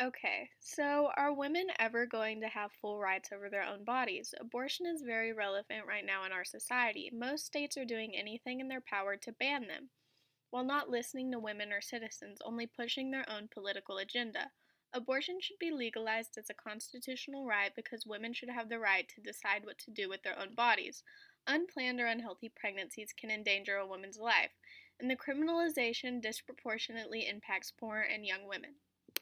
Okay, so are women ever going to have full rights over their own bodies? Abortion is very relevant right now in our society. Most states are doing anything in their power to ban them, while not listening to women or citizens, only pushing their own political agenda. Abortion should be legalized as a constitutional right because women should have the right to decide what to do with their own bodies. Unplanned or unhealthy pregnancies can endanger a woman's life, and the criminalization disproportionately impacts poor and young women.